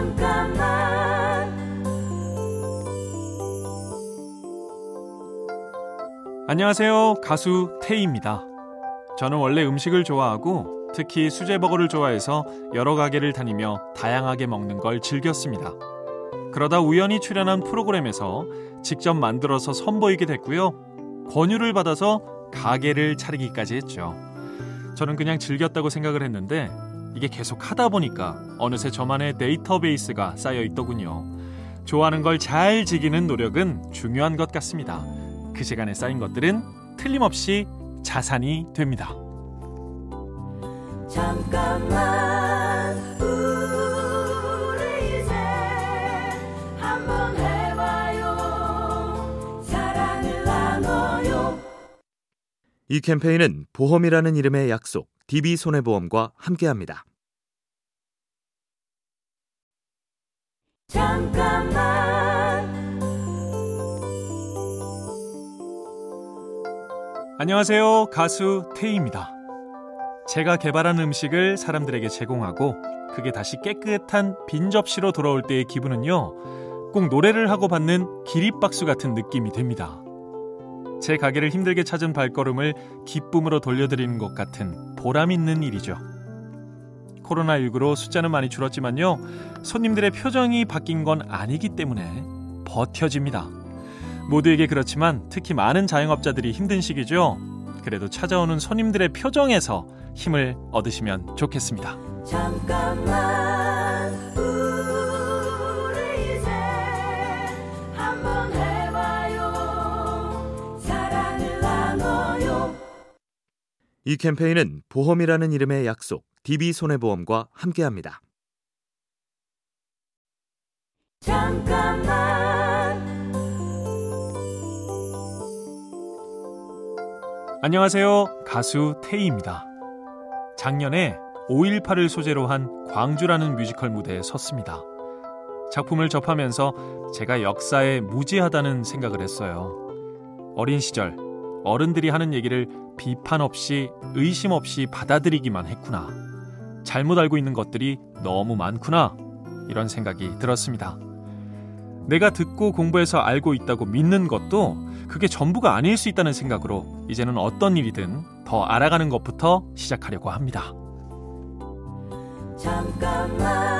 잠깐만 안녕하세요. 가수 태희입니다. 저는 원래 음식을 좋아하고 특히 수제버거를 좋아해서 여러 가게를 다니며 다양하게 먹는 걸 즐겼습니다. 그러다 우연히 출연한 프로그램에서 직접 만들어서 선보이게 됐고요. 권유를 받아서 가게를 차리기까지 했죠. 저는 그냥 즐겼다고 생각을 했는데 이게 계속 하다 보니까 어느새 저만의 데이터베이스가 쌓여 있더군요. 좋아하는 걸 잘 지키는 노력은 중요한 것 같습니다. 그 시간에 쌓인 것들은 틀림없이 자산이 됩니다. 잠깐만 우리 이제 한번 해봐요 사랑을 나눠요 이 캠페인은 보험이라는 이름의 약속, DB손해보험과 함께합니다. 잠깐만 안녕하세요. 가수 태희입니다. 제가 개발한 음식을 사람들에게 제공하고 그게 다시 깨끗한 빈 접시로 돌아올 때의 기분은요. 꼭 노래를 하고 받는 기립박수 같은 느낌이 됩니다. 제 가게를 힘들게 찾은 발걸음을 기쁨으로 돌려드리는 것 같은 보람 있는 일이죠. 코로나19로 숫자는 많이 줄었지만요. 손님들의 표정이 바뀐 건 아니기 때문에 버텨집니다. 모두에게 그렇지만 특히 많은 자영업자들이 힘든 시기죠. 그래도 찾아오는 손님들의 표정에서 힘을 얻으시면 좋겠습니다. 잠깐만 이 캠페인은 보험이라는 이름의 약속, DB손해보험과 함께합니다. 잠깐만 안녕하세요. 가수 태희입니다. 작년에 5.18을 소재로 한 광주라는 뮤지컬 무대에 섰습니다. 작품을 접하면서 제가 역사에 무지하다는 생각을 했어요. 어린 시절 어른들이 하는 얘기를 비판 없이 의심 없이 받아들이기만 했구나. 잘못 알고 있는 것들이 너무 많구나. 이런 생각이 들었습니다. 내가 듣고 공부해서 알고 있다고 믿는 것도 그게 전부가 아닐 수 있다는 생각으로 이제는 어떤 일이든 더 알아가는 것부터 시작하려고 합니다. 잠깐만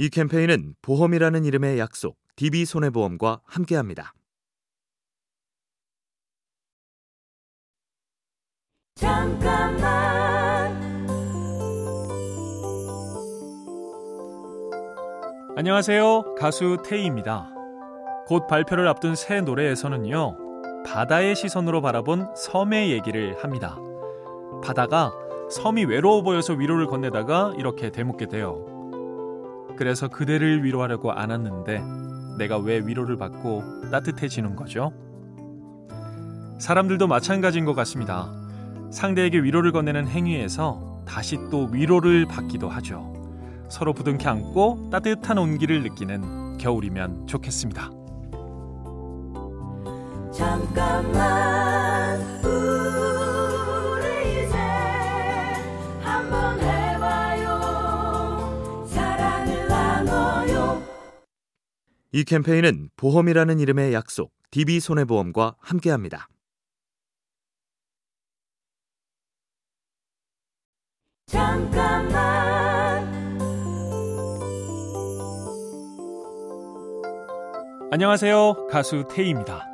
이 캠페인은 보험이라는 이름의 약속, DB손해보험과 함께합니다. 잠깐만 안녕하세요. 가수 태희입니다. 곧 발표를 앞둔 새 노래에서는요, 바다의 시선으로 바라본 섬의 얘기를 합니다. 바다가 섬이 외로워 보여서 위로를 건네다가 이렇게 되묻게 돼요. 그래서 그대를 위로하려고 안았는데 내가 왜 위로를 받고 따뜻해지는 거죠? 사람들도 마찬가지인 것 같습니다. 상대에게 위로를 건네는 행위에서 다시 또 위로를 받기도 하죠. 서로 부둥켜 안고 따뜻한 온기를 느끼는 겨울이면 좋겠습니다. 잠깐만 이 캠페인은 보험이라는 이름의 약속, DB손해보험과 함께합니다. 잠깐만 안녕하세요. 가수 태희입니다.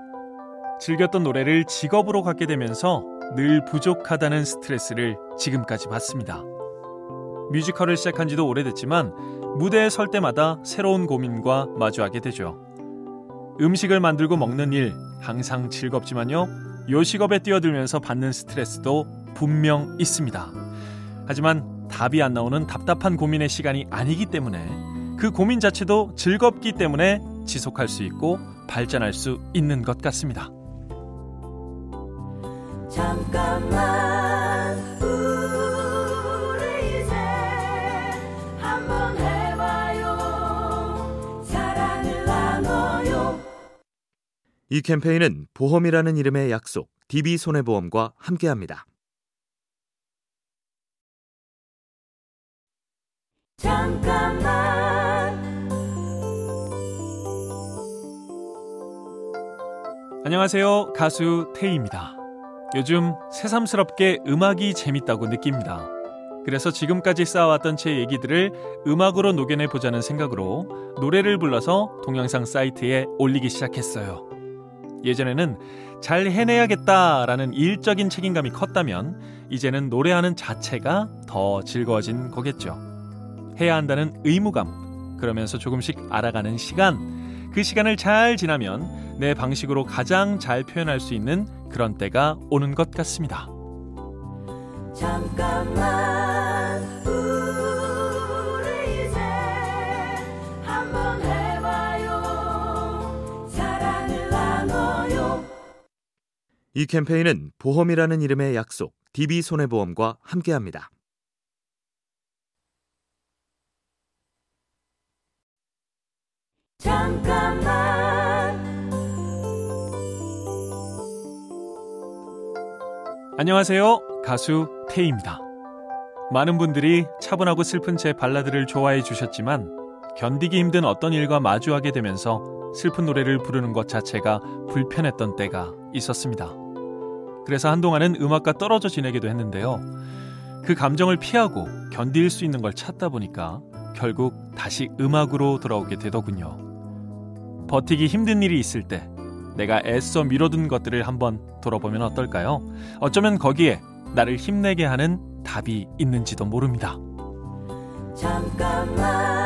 즐겼던 노래를 직업으로 갖게 되면서 늘 부족하다는 스트레스를 지금까지 받습니다. 뮤지컬을 시작한 지도 오래됐지만 무대에 설 때마다 새로운 고민과 마주하게 되죠. 음식을 만들고 먹는 일 항상 즐겁지만요. 요식업에 뛰어들면서 받는 스트레스도 분명 있습니다. 하지만 답이 안 나오는 답답한 고민의 시간이 아니기 때문에 그 고민 자체도 즐겁기 때문에 지속할 수 있고 발전할 수 있는 것 같습니다. 잠깐만 이 캠페인은 보험이라는 이름의 약속, DB손해보험과 함께합니다. 잠깐만 안녕하세요. 가수 태희입니다. 요즘 새삼스럽게 음악이 재밌다고 느낍니다. 그래서 지금까지 쌓아왔던 제 얘기들을 음악으로 녹여내 보자는 생각으로 노래를 불러서 동영상 사이트에 올리기 시작했어요. 예전에는 잘 해내야겠다라는 일적인 책임감이 컸다면 이제는 노래하는 자체가 더 즐거워진 거겠죠. 해야 한다는 의무감, 그러면서 조금씩 알아가는 시간, 그 시간을 잘 지나면 내 방식으로 가장 잘 표현할 수 있는 그런 때가 오는 것 같습니다. 잠깐만 이 캠페인은 보험이라는 이름의 약속, DB손해보험과 함께합니다. 잠깐만 안녕하세요. 가수 태희입니다. 많은 분들이 차분하고 슬픈 제 발라드를 좋아해 주셨지만 견디기 힘든 어떤 일과 마주하게 되면서 슬픈 노래를 부르는 것 자체가 불편했던 때가 있었습니다. 그래서 한동안은 음악과 떨어져 지내기도 했는데요. 그 감정을 피하고 견딜 수 있는 걸 찾다 보니까 결국 다시 음악으로 돌아오게 되더군요. 버티기 힘든 일이 있을 때 내가 애써 미뤄둔 것들을 한번 돌아보면 어떨까요? 어쩌면 거기에 나를 힘내게 하는 답이 있는지도 모릅니다. 잠깐만